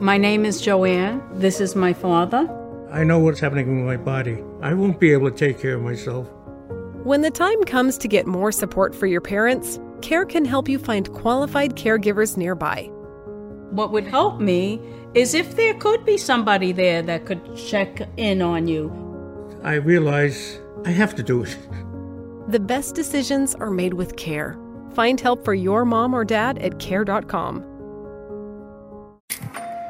My name is Joanne. This is my father. I know what's happening with my body. I won't be able to take care of myself. When the time comes to get more support for your parents, CARE can help you find qualified caregivers nearby. What would help me is if there could be somebody there that could check in on you. I realize I have to do it. The best decisions are made with care. Find help for your mom or dad at care.com.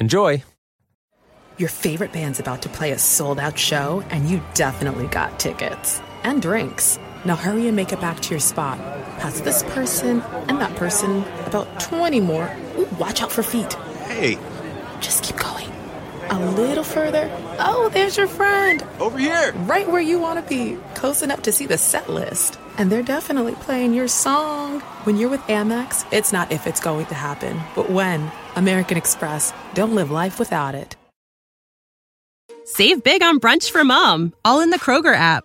Enjoy. Your favorite band's about to play a sold out show, and you definitely got tickets and drinks. Now hurry and make it back to your spot. Pass this person and that person, about 20 more. Ooh, watch out for feet. Hey, Just keep going. A little further. Oh, there's your friend. over here. Right where you want to be, close enough to see the set list. And they're definitely playing your song. When you're with Amex, it's not if it's going to happen, but when. American Express. Don't live life without it. Save big on brunch for mom, all in the Kroger app.